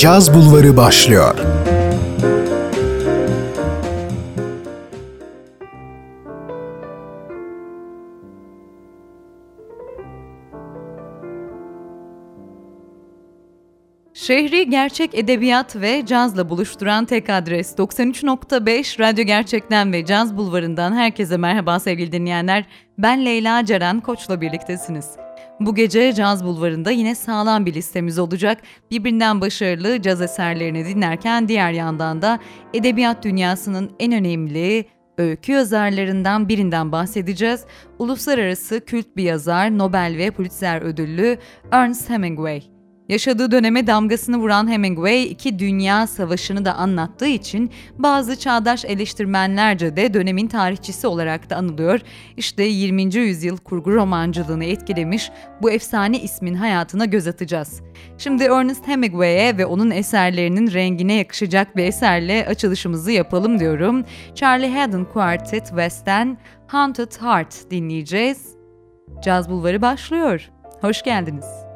Caz Bulvarı başlıyor. Şehri gerçek edebiyat ve cazla buluşturan tek adres 93.5 Radyo Gerçek'ten ve Caz Bulvarı'ndan herkese merhaba sevgili dinleyenler. Ben Leyla Ceren Koç'la birliktesiniz. Bu gece Caz Bulvarı'nda yine sağlam bir listemiz olacak. Birbirinden başarılı caz eserlerini dinlerken diğer yandan da edebiyat dünyasının en önemli öykü yazarlarından birinden bahsedeceğiz. Uluslararası kült bir yazar, Nobel ve Pulitzer ödüllü Ernest Hemingway. Yaşadığı döneme damgasını vuran Hemingway iki dünya savaşını da anlattığı için bazı çağdaş eleştirmenlerce de dönemin tarihçisi olarak da anılıyor. İşte 20. yüzyıl kurgu romancılığını etkilemiş bu efsane ismin hayatına göz atacağız. Şimdi Ernest Hemingway'e ve onun eserlerinin rengine yakışacak bir eserle açılışımızı yapalım diyorum. Charlie Haddon Quartet West'ten Haunted Heart dinleyeceğiz. Caz Bulvarı başlıyor. Hoş geldiniz.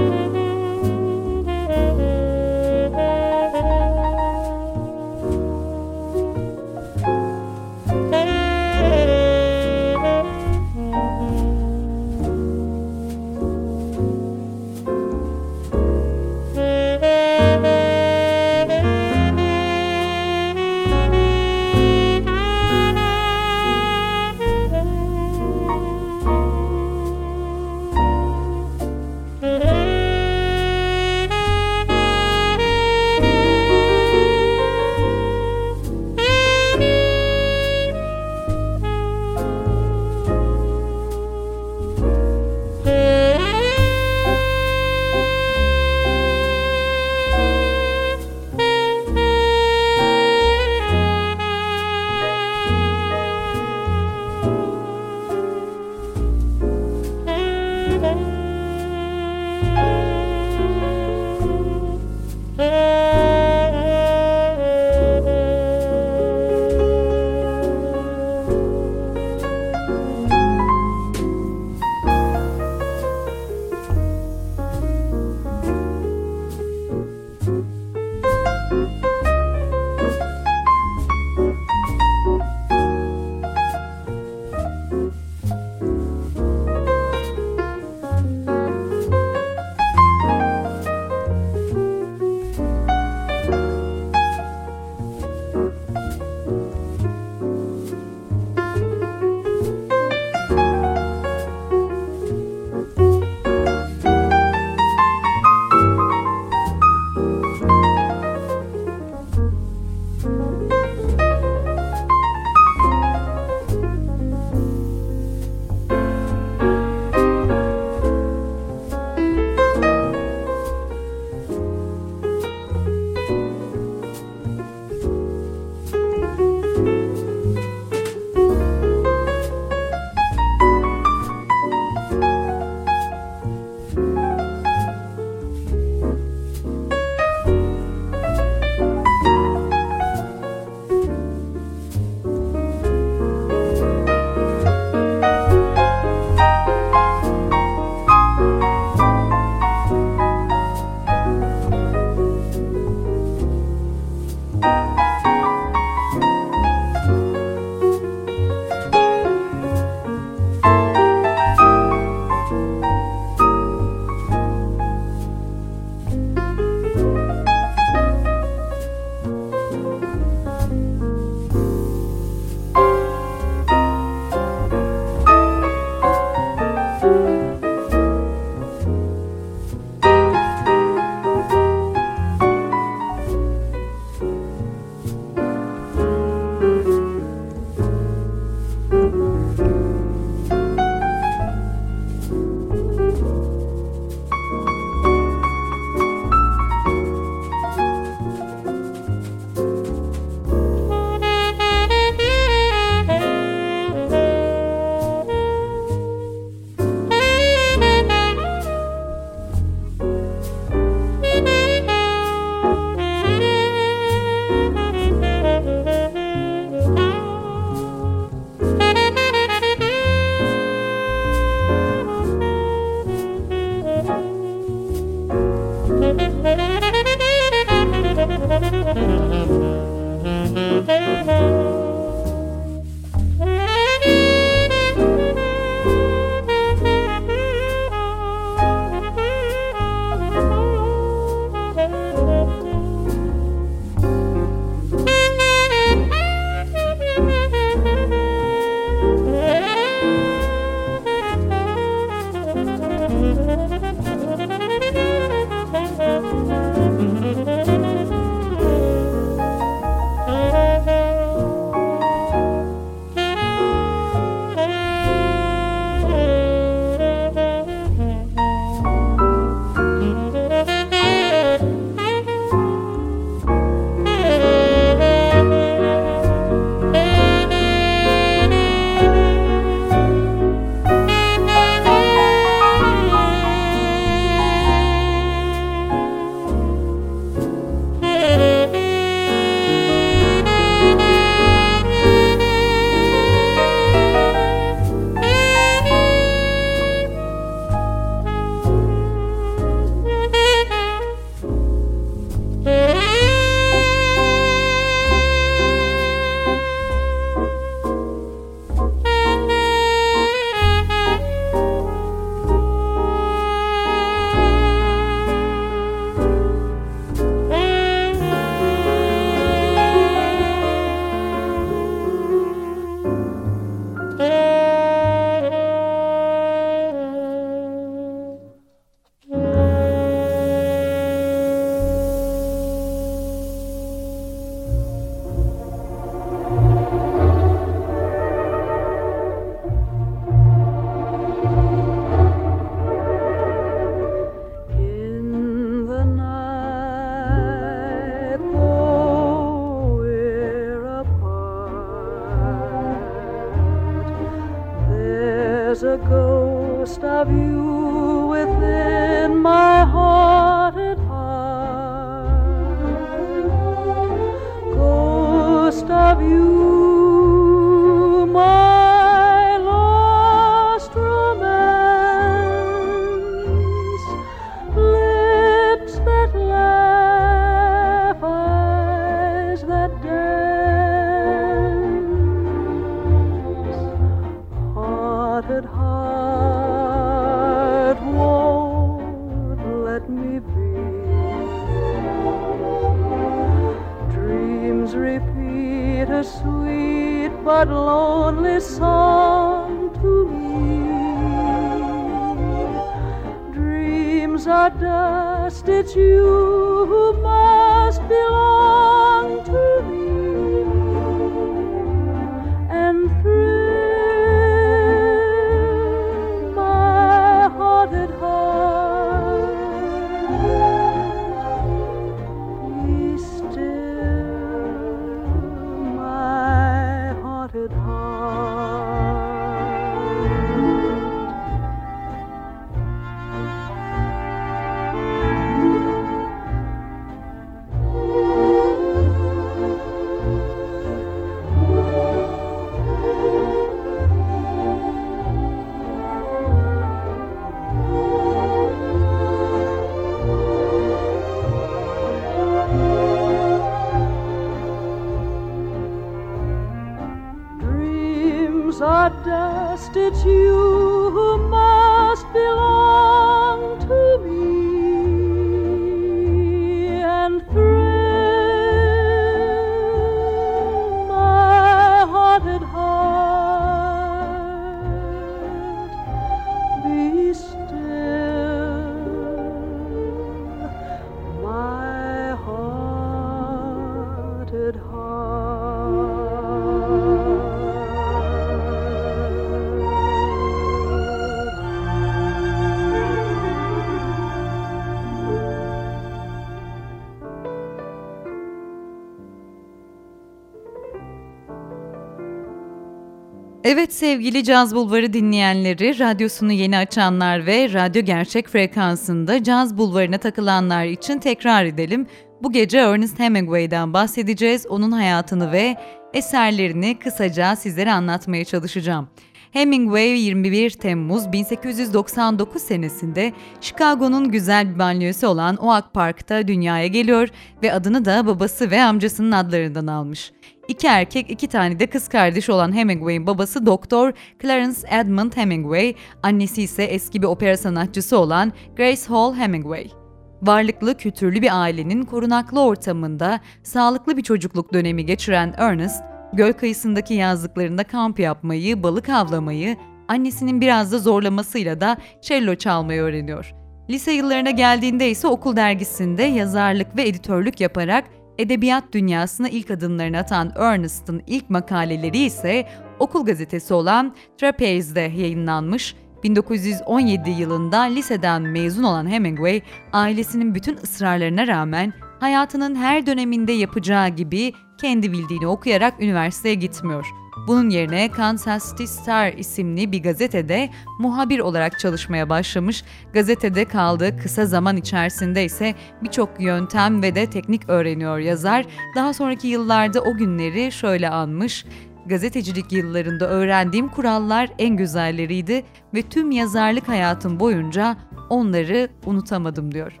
Evet sevgili Caz Bulvarı dinleyenleri, radyosunu yeni açanlar ve radyo gerçek frekansında Caz Bulvarı'na takılanlar için tekrar edelim. Bu gece Ernest Hemingway'den bahsedeceğiz. Onun hayatını ve eserlerini kısaca sizlere anlatmaya çalışacağım. Hemingway 21 Temmuz 1899 senesinde Chicago'nun güzel bir banliyösü olan Oak Park'ta dünyaya geliyor ve adını da babası ve amcasının adlarından almış. İki erkek, iki tane de kız kardeş olan Hemingway'in babası Doktor Clarence Edmund Hemingway, annesi ise eski bir opera sanatçısı olan Grace Hall Hemingway. Varlıklı, kültürlü bir ailenin korunaklı ortamında sağlıklı bir çocukluk dönemi geçiren Ernest, göl kıyısındaki yazlıklarında kamp yapmayı, balık avlamayı, annesinin biraz da zorlamasıyla da cello çalmayı öğreniyor. Lise yıllarına geldiğinde ise okul dergisinde yazarlık ve editörlük yaparak edebiyat dünyasına ilk adımlarını atan Ernest'ın ilk makaleleri ise okul gazetesi olan Trapeze'de yayınlanmış. 1917 yılında liseden mezun olan Hemingway, ailesinin bütün ısrarlarına rağmen hayatının her döneminde yapacağı gibi kendi bildiğini okuyarak üniversiteye gitmiyor. Bunun yerine Kansas City Star isimli bir gazetede muhabir olarak çalışmaya başlamış. Gazetede kaldığı kısa zaman içerisinde ise birçok yöntem ve de teknik öğreniyor yazar. Daha sonraki yıllarda o günleri şöyle anmış. Gazetecilik yıllarında öğrendiğim kurallar en güzelleriydi ve tüm yazarlık hayatım boyunca onları unutamadım diyor.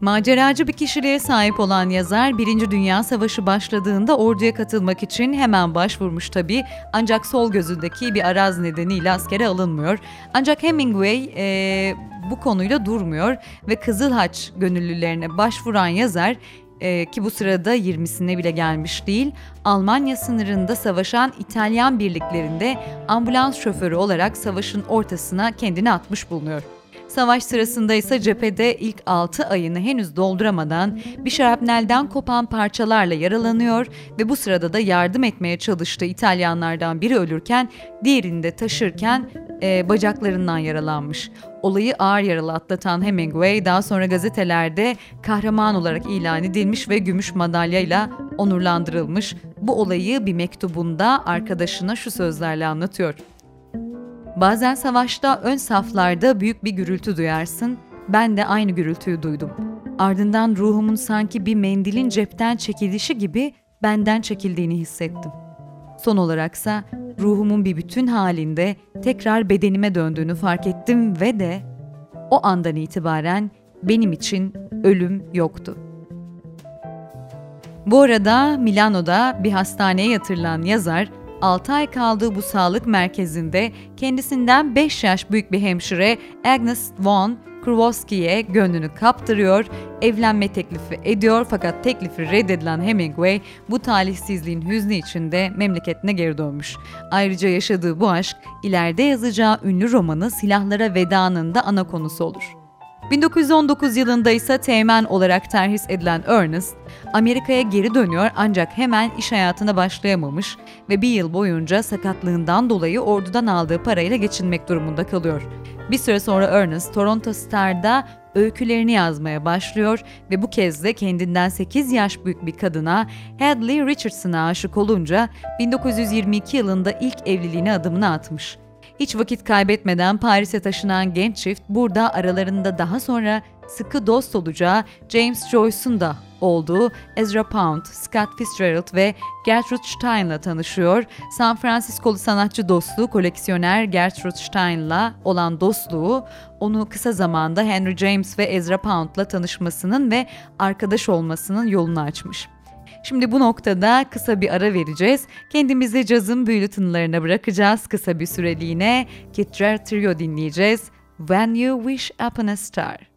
Maceracı bir kişiliğe sahip olan yazar, Birinci Dünya Savaşı başladığında orduya katılmak için hemen başvurmuş tabii. Ancak sol gözündeki bir araz nedeniyle askere alınmıyor. Ancak Hemingway e, bu konuyla durmuyor ve Kızıl Haç gönüllülerine başvuran yazar e, ki bu sırada 20'sine bile gelmiş değil, Almanya sınırında savaşan İtalyan birliklerinde ambulans şoförü olarak savaşın ortasına kendini atmış bulunuyor. Savaş sırasında ise cephede ilk 6 ayını henüz dolduramadan bir şarapnelden kopan parçalarla yaralanıyor ve bu sırada da yardım etmeye çalıştığı İtalyanlardan biri ölürken diğerini de taşırken e, bacaklarından yaralanmış. Olayı ağır yaralı atlatan Hemingway daha sonra gazetelerde kahraman olarak ilan edilmiş ve gümüş madalyayla onurlandırılmış. Bu olayı bir mektubunda arkadaşına şu sözlerle anlatıyor. Bazen savaşta ön saflarda büyük bir gürültü duyarsın. Ben de aynı gürültüyü duydum. Ardından ruhumun sanki bir mendilin cepten çekilişi gibi benden çekildiğini hissettim. Son olaraksa ruhumun bir bütün halinde tekrar bedenime döndüğünü fark ettim ve de o andan itibaren benim için ölüm yoktu. Bu arada Milano'da bir hastaneye yatırılan yazar 6 ay kaldığı bu sağlık merkezinde kendisinden 5 yaş büyük bir hemşire Agnes Von Krowski'ye gönlünü kaptırıyor, evlenme teklifi ediyor fakat teklifi reddedilen Hemingway bu talihsizliğin hüznü içinde memleketine geri dönmüş. Ayrıca yaşadığı bu aşk ileride yazacağı ünlü romanı Silahlara Veda'nın da ana konusu olur. 1919 yılında ise teğmen olarak terhis edilen Ernest, Amerika'ya geri dönüyor ancak hemen iş hayatına başlayamamış ve bir yıl boyunca sakatlığından dolayı ordudan aldığı parayla geçinmek durumunda kalıyor. Bir süre sonra Ernest, Toronto Star'da öykülerini yazmaya başlıyor ve bu kez de kendinden 8 yaş büyük bir kadına Hadley Richardson'a aşık olunca 1922 yılında ilk evliliğine adımını atmış. Hiç vakit kaybetmeden Paris'e taşınan genç çift burada aralarında daha sonra sıkı dost olacağı James Joyce'un da olduğu Ezra Pound, Scott Fitzgerald ve Gertrude Stein'la tanışıyor. San Francisco'lu sanatçı dostluğu koleksiyoner Gertrude Stein'la olan dostluğu onu kısa zamanda Henry James ve Ezra Pound'la tanışmasının ve arkadaş olmasının yolunu açmış. Şimdi bu noktada kısa bir ara vereceğiz. Kendimizi cazın büyülü tınılarına bırakacağız kısa bir süreliğine. Kid Trio dinleyeceğiz. When You Wish Upon a Star.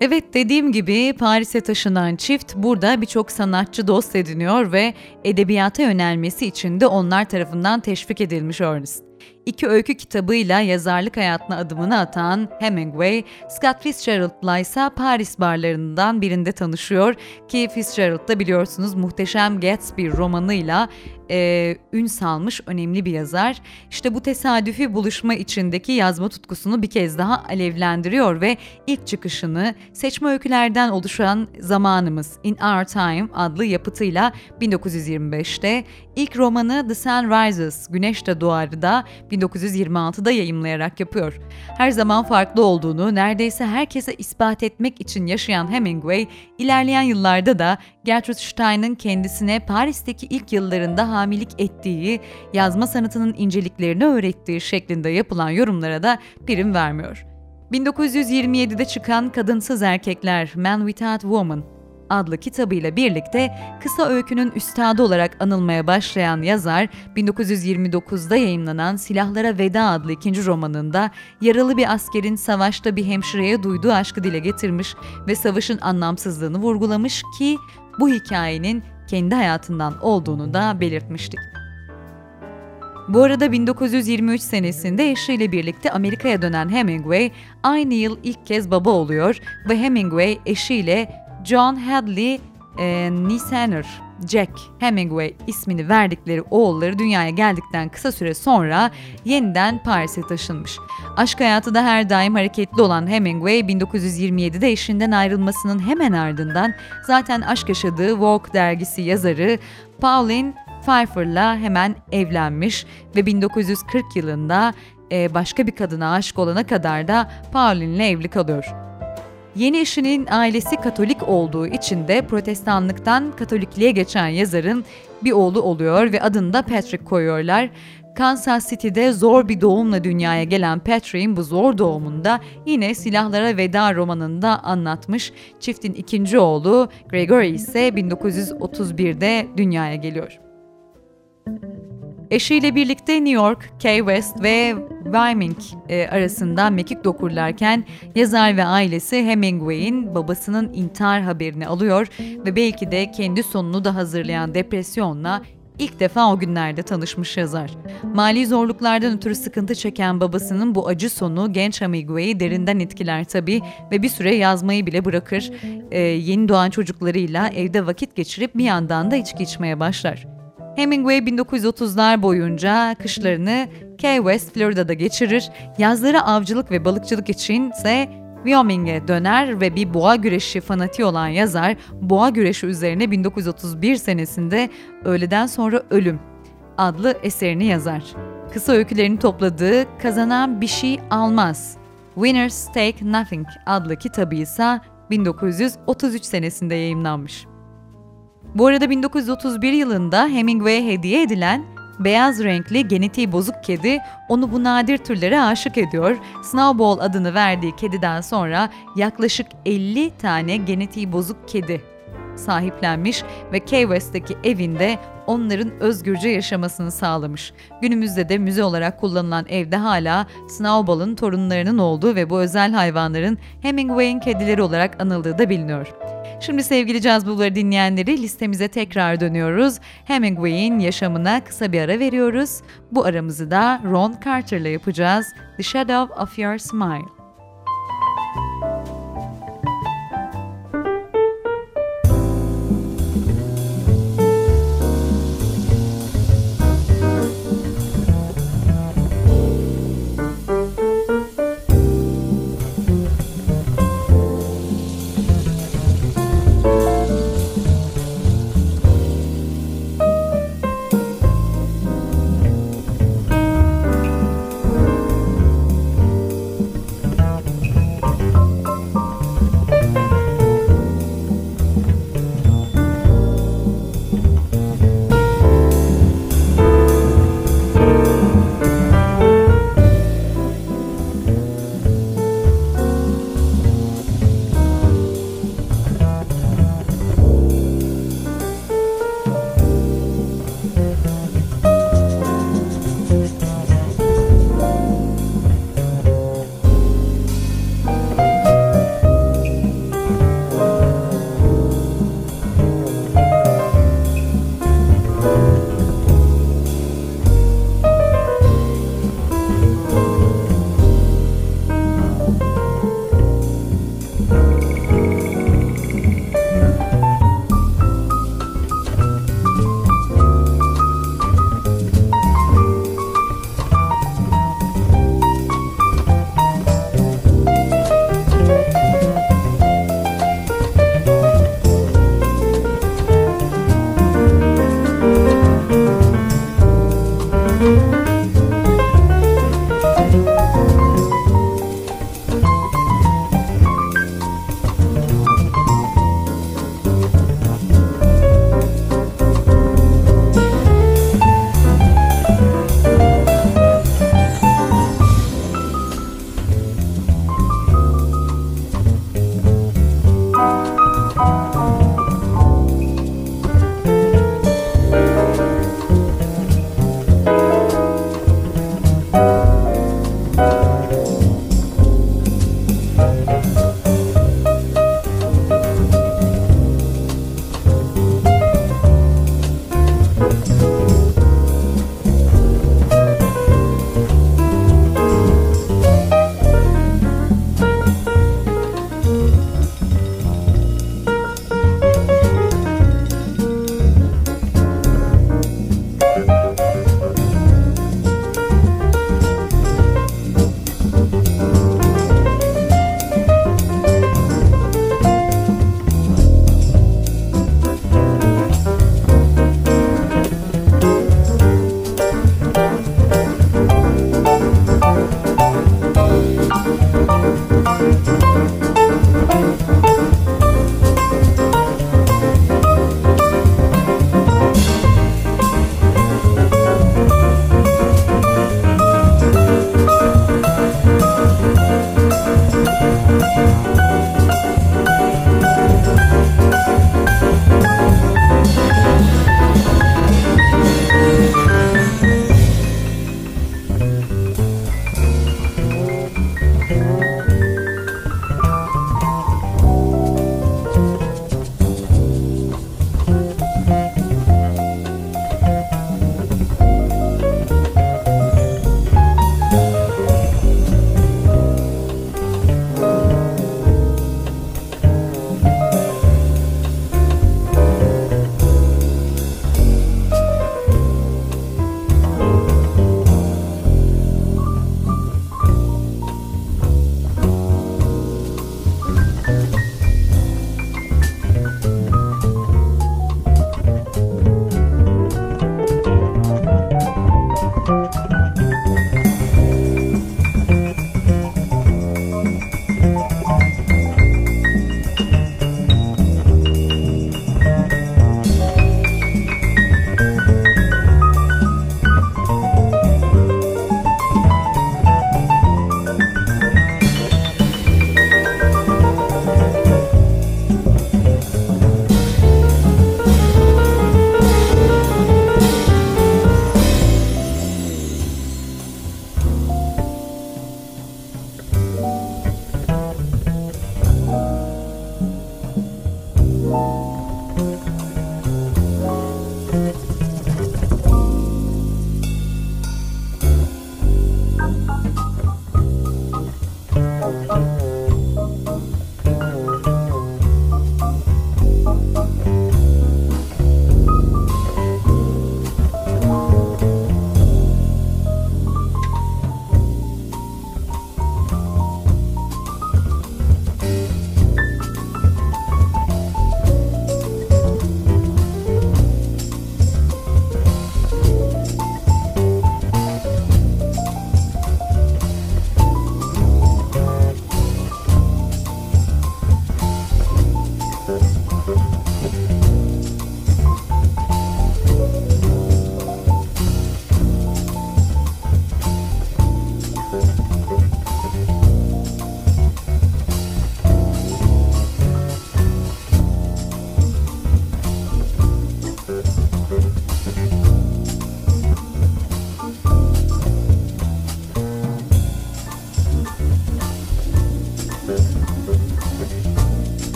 Evet dediğim gibi Paris'e taşınan çift burada birçok sanatçı dost ediniyor ve edebiyata yönelmesi için de onlar tarafından teşvik edilmiş Ernest. İki öykü kitabıyla yazarlık hayatına adımını atan Hemingway, Scott Fitzgerald'la ise Paris barlarından birinde tanışıyor ki Fitzgerald da biliyorsunuz Muhteşem Gatsby romanıyla e, ün salmış önemli bir yazar. İşte bu tesadüfi buluşma içindeki yazma tutkusunu bir kez daha alevlendiriyor ve ilk çıkışını seçme öykülerden oluşan Zamanımız In Our Time adlı yapıtıyla 1925'te, ilk romanı The Sun Rises Güneş de Doğar'ı da 1926'da yayımlayarak yapıyor. Her zaman farklı olduğunu neredeyse herkese ispat etmek için yaşayan Hemingway, ilerleyen yıllarda da Gertrude Stein'ın kendisine Paris'teki ilk yıllarında hamilik ettiği, yazma sanatının inceliklerini öğrettiği şeklinde yapılan yorumlara da prim vermiyor. 1927'de çıkan Kadınsız Erkekler, Man Without Woman adlı kitabıyla birlikte kısa öykünün üstadı olarak anılmaya başlayan yazar, 1929'da yayınlanan Silahlara Veda adlı ikinci romanında yaralı bir askerin savaşta bir hemşireye duyduğu aşkı dile getirmiş ve savaşın anlamsızlığını vurgulamış ki bu hikayenin kendi hayatından olduğunu da belirtmiştik. Bu arada 1923 senesinde eşiyle birlikte Amerika'ya dönen Hemingway aynı yıl ilk kez baba oluyor ve Hemingway eşiyle John Hadley e, Nisaner Jack Hemingway ismini verdikleri oğulları dünyaya geldikten kısa süre sonra yeniden Paris'e taşınmış. Aşk hayatı da her daim hareketli olan Hemingway 1927'de eşinden ayrılmasının hemen ardından zaten aşk yaşadığı Vogue dergisi yazarı Pauline Pfeiffer'la hemen evlenmiş ve 1940 yılında e, başka bir kadına aşık olana kadar da Pauline'le evli kalıyor. Yeni eşinin ailesi Katolik olduğu için de protestanlıktan Katolikliğe geçen yazarın bir oğlu oluyor ve adını da Patrick koyuyorlar. Kansas City'de zor bir doğumla dünyaya gelen Patrick'in bu zor doğumunda yine Silahlara Veda romanında anlatmış. Çiftin ikinci oğlu Gregory ise 1931'de dünyaya geliyor. Eşiyle birlikte New York, Key West ve Wyoming e, arasında mekik dokurlarken yazar ve ailesi Hemingway'in babasının intihar haberini alıyor ve belki de kendi sonunu da hazırlayan depresyonla ilk defa o günlerde tanışmış yazar. Mali zorluklardan ötürü sıkıntı çeken babasının bu acı sonu genç Hemingway'i derinden etkiler tabii ve bir süre yazmayı bile bırakır. Ee, yeni doğan çocuklarıyla evde vakit geçirip bir yandan da içki içmeye başlar. Hemingway 1930'lar boyunca kışlarını Key West, Florida'da geçirir. Yazları avcılık ve balıkçılık için ise Wyoming'e döner ve bir boğa güreşi fanatiği olan yazar boğa güreşi üzerine 1931 senesinde Öğleden Sonra Ölüm adlı eserini yazar. Kısa öykülerini topladığı Kazanan Bir Şey Almaz, Winners Take Nothing adlı kitabı ise 1933 senesinde yayımlanmış. Bu arada 1931 yılında Hemingway'e hediye edilen beyaz renkli genetiği bozuk kedi onu bu nadir türlere aşık ediyor. Snowball adını verdiği kediden sonra yaklaşık 50 tane genetiği bozuk kedi sahiplenmiş ve Key West'teki evinde onların özgürce yaşamasını sağlamış. Günümüzde de müze olarak kullanılan evde hala Snowball'ın torunlarının olduğu ve bu özel hayvanların Hemingway'in kedileri olarak anıldığı da biliniyor. Şimdi sevgili caz bulvarı dinleyenleri listemize tekrar dönüyoruz. Hemingway'in yaşamına kısa bir ara veriyoruz. Bu aramızı da Ron Carter'la yapacağız. The Shadow of Your Smile.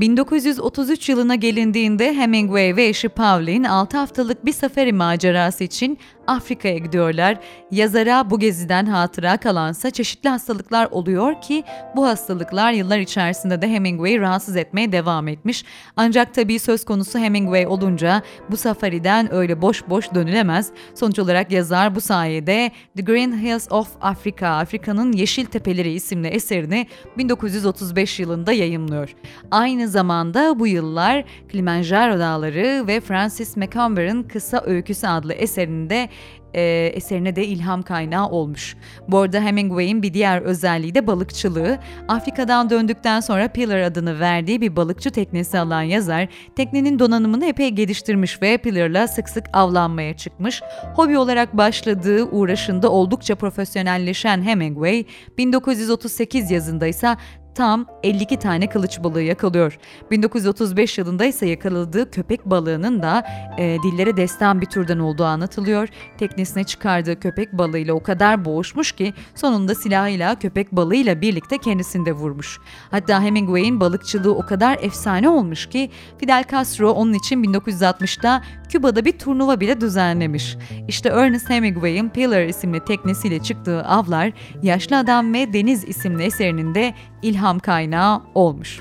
1933 yılına gelindiğinde Hemingway ve eşi Pauline 6 haftalık bir safari macerası için Afrika'ya gidiyorlar. Yazara bu geziden hatıra kalansa çeşitli hastalıklar oluyor ki bu hastalıklar yıllar içerisinde de Hemingway'i rahatsız etmeye devam etmiş. Ancak tabii söz konusu Hemingway olunca bu safariden öyle boş boş dönülemez. Sonuç olarak yazar bu sayede The Green Hills of Africa, Afrika'nın Yeşil Tepeleri isimli eserini 1935 yılında yayımlıyor. Aynı zamanda bu yıllar Kilimanjaro Dağları ve Francis McCumber'ın Kısa Öyküsü adlı eserinde e, eserine de ilham kaynağı olmuş. Bu arada Hemingway'in bir diğer özelliği de balıkçılığı. Afrika'dan döndükten sonra Pillar adını verdiği bir balıkçı teknesi alan yazar, teknenin donanımını epey geliştirmiş ve Pillar'la sık sık avlanmaya çıkmış. Hobi olarak başladığı uğraşında oldukça profesyonelleşen Hemingway, 1938 yazında ise tam 52 tane kılıç balığı yakalıyor. 1935 yılında ise yakaladığı köpek balığının da e, dillere destan bir türden olduğu anlatılıyor. Teknesine çıkardığı köpek balığıyla o kadar boğuşmuş ki sonunda silahıyla köpek balığıyla birlikte kendisini de vurmuş. Hatta Hemingway'in balıkçılığı o kadar efsane olmuş ki Fidel Castro onun için 1960'ta Küba'da bir turnuva bile düzenlemiş. İşte Ernest Hemingway'in Pillar isimli teknesiyle çıktığı avlar Yaşlı Adam ve Deniz isimli eserinin de ilham kaynağı olmuş.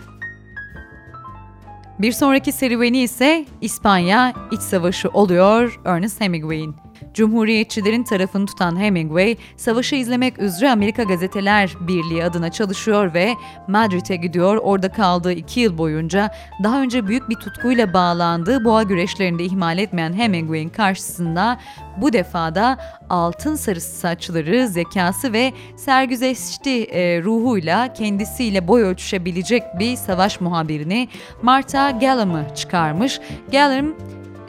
Bir sonraki serüveni ise İspanya İç Savaşı oluyor Ernest Hemingway'in. Cumhuriyetçilerin tarafını tutan Hemingway, savaşı izlemek üzere Amerika Gazeteler Birliği adına çalışıyor ve Madrid'e gidiyor. Orada kaldığı iki yıl boyunca daha önce büyük bir tutkuyla bağlandığı boğa güreşlerinde ihmal etmeyen Hemingway'in karşısında bu defada altın sarısı saçları, zekası ve sergüzeşti e, ruhuyla kendisiyle boy ölçüşebilecek bir savaş muhabirini Martha Gallam'ı çıkarmış. Gallam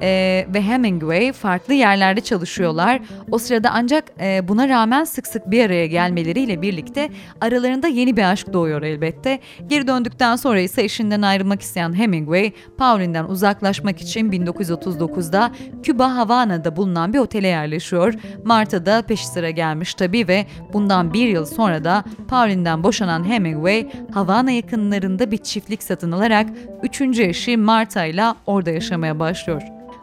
e, ve Hemingway farklı yerlerde çalışıyorlar. O sırada ancak e, buna rağmen sık sık bir araya gelmeleriyle birlikte aralarında yeni bir aşk doğuyor elbette. Geri döndükten sonra ise eşinden ayrılmak isteyen Hemingway, Pauline'den uzaklaşmak için 1939'da Küba Havana'da bulunan bir otele yerleşiyor. Mart'a da peşi sıra gelmiş tabii ve bundan bir yıl sonra da Pauline'den boşanan Hemingway, Havana yakınlarında bir çiftlik satın alarak üçüncü eşi Marta ile orada yaşamaya başlıyor.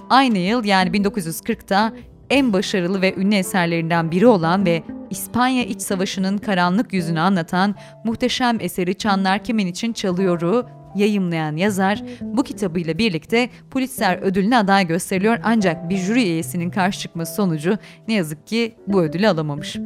Aynı yıl yani 1940'ta en başarılı ve ünlü eserlerinden biri olan ve İspanya İç Savaşı'nın karanlık yüzünü anlatan muhteşem eseri Çanlar Kimin için Çalıyor'u yayımlayan yazar bu kitabıyla birlikte Pulitzer ödülüne aday gösteriliyor ancak bir jüri üyesinin karşı çıkması sonucu ne yazık ki bu ödülü alamamış.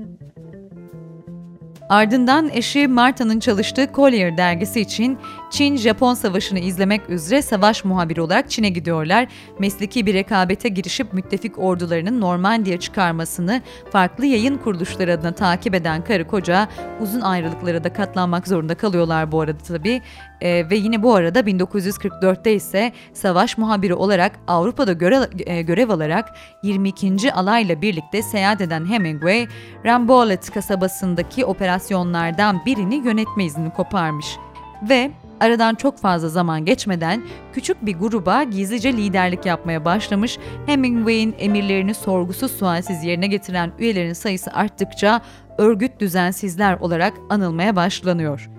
Ardından eşi Marta'nın çalıştığı Collier dergisi için Çin-Japon savaşını izlemek üzere savaş muhabiri olarak Çin'e gidiyorlar. Mesleki bir rekabete girişip müttefik ordularının Normandiya çıkarmasını farklı yayın kuruluşları adına takip eden karı koca uzun ayrılıklara da katlanmak zorunda kalıyorlar bu arada tabii. Ee, ve yine bu arada 1944'te ise savaş muhabiri olarak Avrupa'da görev, e, görev alarak 22. alayla birlikte seyahat eden Hemingway, Rambolet kasabasındaki operasyonlardan birini yönetme izni koparmış ve Aradan çok fazla zaman geçmeden küçük bir gruba gizlice liderlik yapmaya başlamış. Hemingway'in emirlerini sorgusuz sualsiz yerine getiren üyelerin sayısı arttıkça örgüt düzensizler olarak anılmaya başlanıyor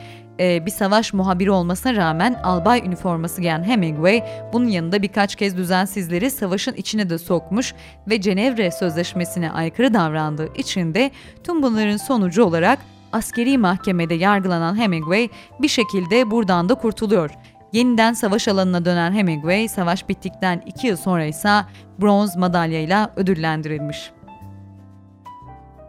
ee, bir savaş muhabiri olmasına rağmen albay üniforması giyen Hemingway bunun yanında birkaç kez düzensizleri savaşın içine de sokmuş ve Cenevre Sözleşmesi'ne aykırı davrandığı için de tüm bunların sonucu olarak askeri mahkemede yargılanan Hemingway bir şekilde buradan da kurtuluyor. Yeniden savaş alanına dönen Hemingway, savaş bittikten iki yıl sonra ise bronz madalyayla ödüllendirilmiş.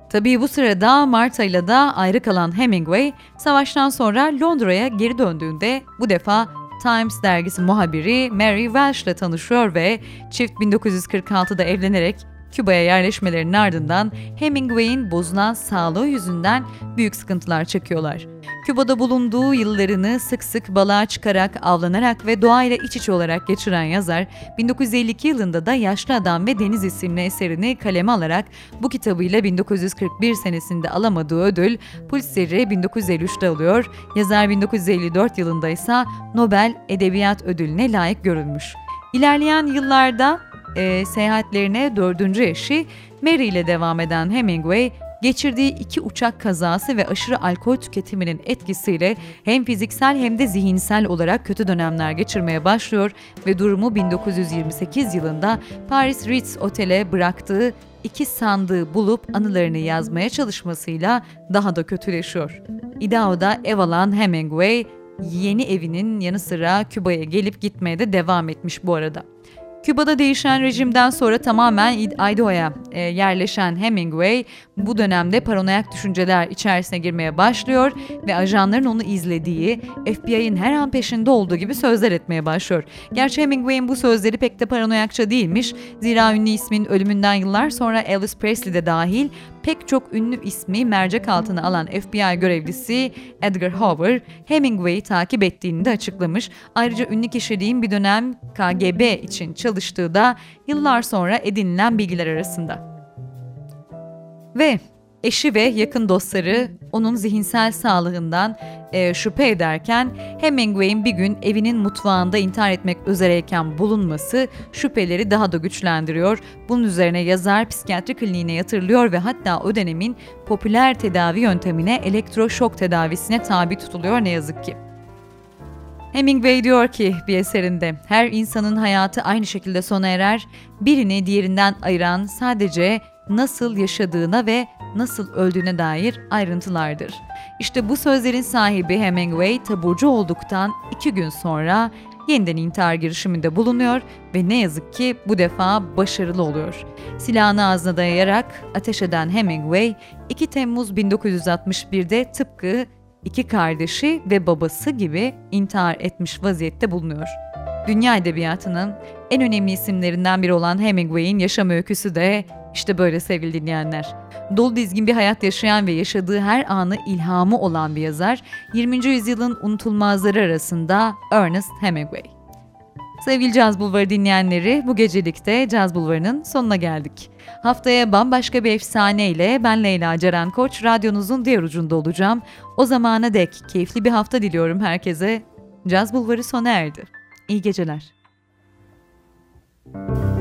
Tabii bu sırada Marta ile de ayrı kalan Hemingway, savaştan sonra Londra'ya geri döndüğünde bu defa Times dergisi muhabiri Mary Welsh ile tanışıyor ve çift 1946'da evlenerek Küba'ya yerleşmelerinin ardından Hemingway'in bozulan sağlığı yüzünden büyük sıkıntılar çekiyorlar. Küba'da bulunduğu yıllarını sık sık balığa çıkarak, avlanarak ve doğayla iç içe olarak geçiren yazar, 1952 yılında da Yaşlı Adam ve Deniz isimli eserini kaleme alarak bu kitabıyla 1941 senesinde alamadığı ödül Pulitzer'i 1953'te alıyor, yazar 1954 yılında ise Nobel Edebiyat Ödülüne layık görülmüş. İlerleyen yıllarda e, seyahatlerine dördüncü eşi Mary ile devam eden Hemingway, geçirdiği iki uçak kazası ve aşırı alkol tüketiminin etkisiyle hem fiziksel hem de zihinsel olarak kötü dönemler geçirmeye başlıyor ve durumu 1928 yılında Paris Ritz Otel'e bıraktığı iki sandığı bulup anılarını yazmaya çalışmasıyla daha da kötüleşiyor. Idaho'da ev alan Hemingway, yeni evinin yanı sıra Küba'ya gelip gitmeye de devam etmiş bu arada. Küba'da değişen rejimden sonra tamamen Idaho'ya e, yerleşen Hemingway bu dönemde paranoyak düşünceler içerisine girmeye başlıyor ve ajanların onu izlediği, FBI'nin her an peşinde olduğu gibi sözler etmeye başlıyor. Gerçi Hemingway'in bu sözleri pek de paranoyakça değilmiş. Zira ünlü ismin ölümünden yıllar sonra Elvis Presley de dahil pek çok ünlü ismi mercek altına alan FBI görevlisi Edgar Hoover, Hemingway'i takip ettiğini de açıklamış. Ayrıca ünlü kişiliğin bir dönem KGB için çalıştığı da yıllar sonra edinilen bilgiler arasında. Ve eşi ve yakın dostları onun zihinsel sağlığından e, şüphe ederken Hemingway'in bir gün evinin mutfağında intihar etmek üzereyken bulunması şüpheleri daha da güçlendiriyor. Bunun üzerine yazar psikiyatri kliniğine yatırılıyor ve hatta o dönemin popüler tedavi yöntemine elektroşok tedavisine tabi tutuluyor ne yazık ki. Hemingway diyor ki bir eserinde her insanın hayatı aynı şekilde sona erer, birini diğerinden ayıran sadece nasıl yaşadığına ve nasıl öldüğüne dair ayrıntılardır. İşte bu sözlerin sahibi Hemingway taburcu olduktan iki gün sonra yeniden intihar girişiminde bulunuyor ve ne yazık ki bu defa başarılı oluyor. Silahını ağzına dayayarak ateş eden Hemingway 2 Temmuz 1961'de tıpkı iki kardeşi ve babası gibi intihar etmiş vaziyette bulunuyor. Dünya edebiyatının en önemli isimlerinden biri olan Hemingway'in yaşam öyküsü de işte böyle sevgili dinleyenler. Dolu dizgin bir hayat yaşayan ve yaşadığı her anı ilhamı olan bir yazar, 20. yüzyılın unutulmazları arasında Ernest Hemingway. Sevgili Caz Bulvarı dinleyenleri, bu gecelikte Caz Bulvarı'nın sonuna geldik. Haftaya bambaşka bir efsane ile ben Leyla Ceren Koç, radyonuzun diğer ucunda olacağım. O zamana dek keyifli bir hafta diliyorum herkese. Caz Bulvarı sona erdi. İyi geceler. Müzik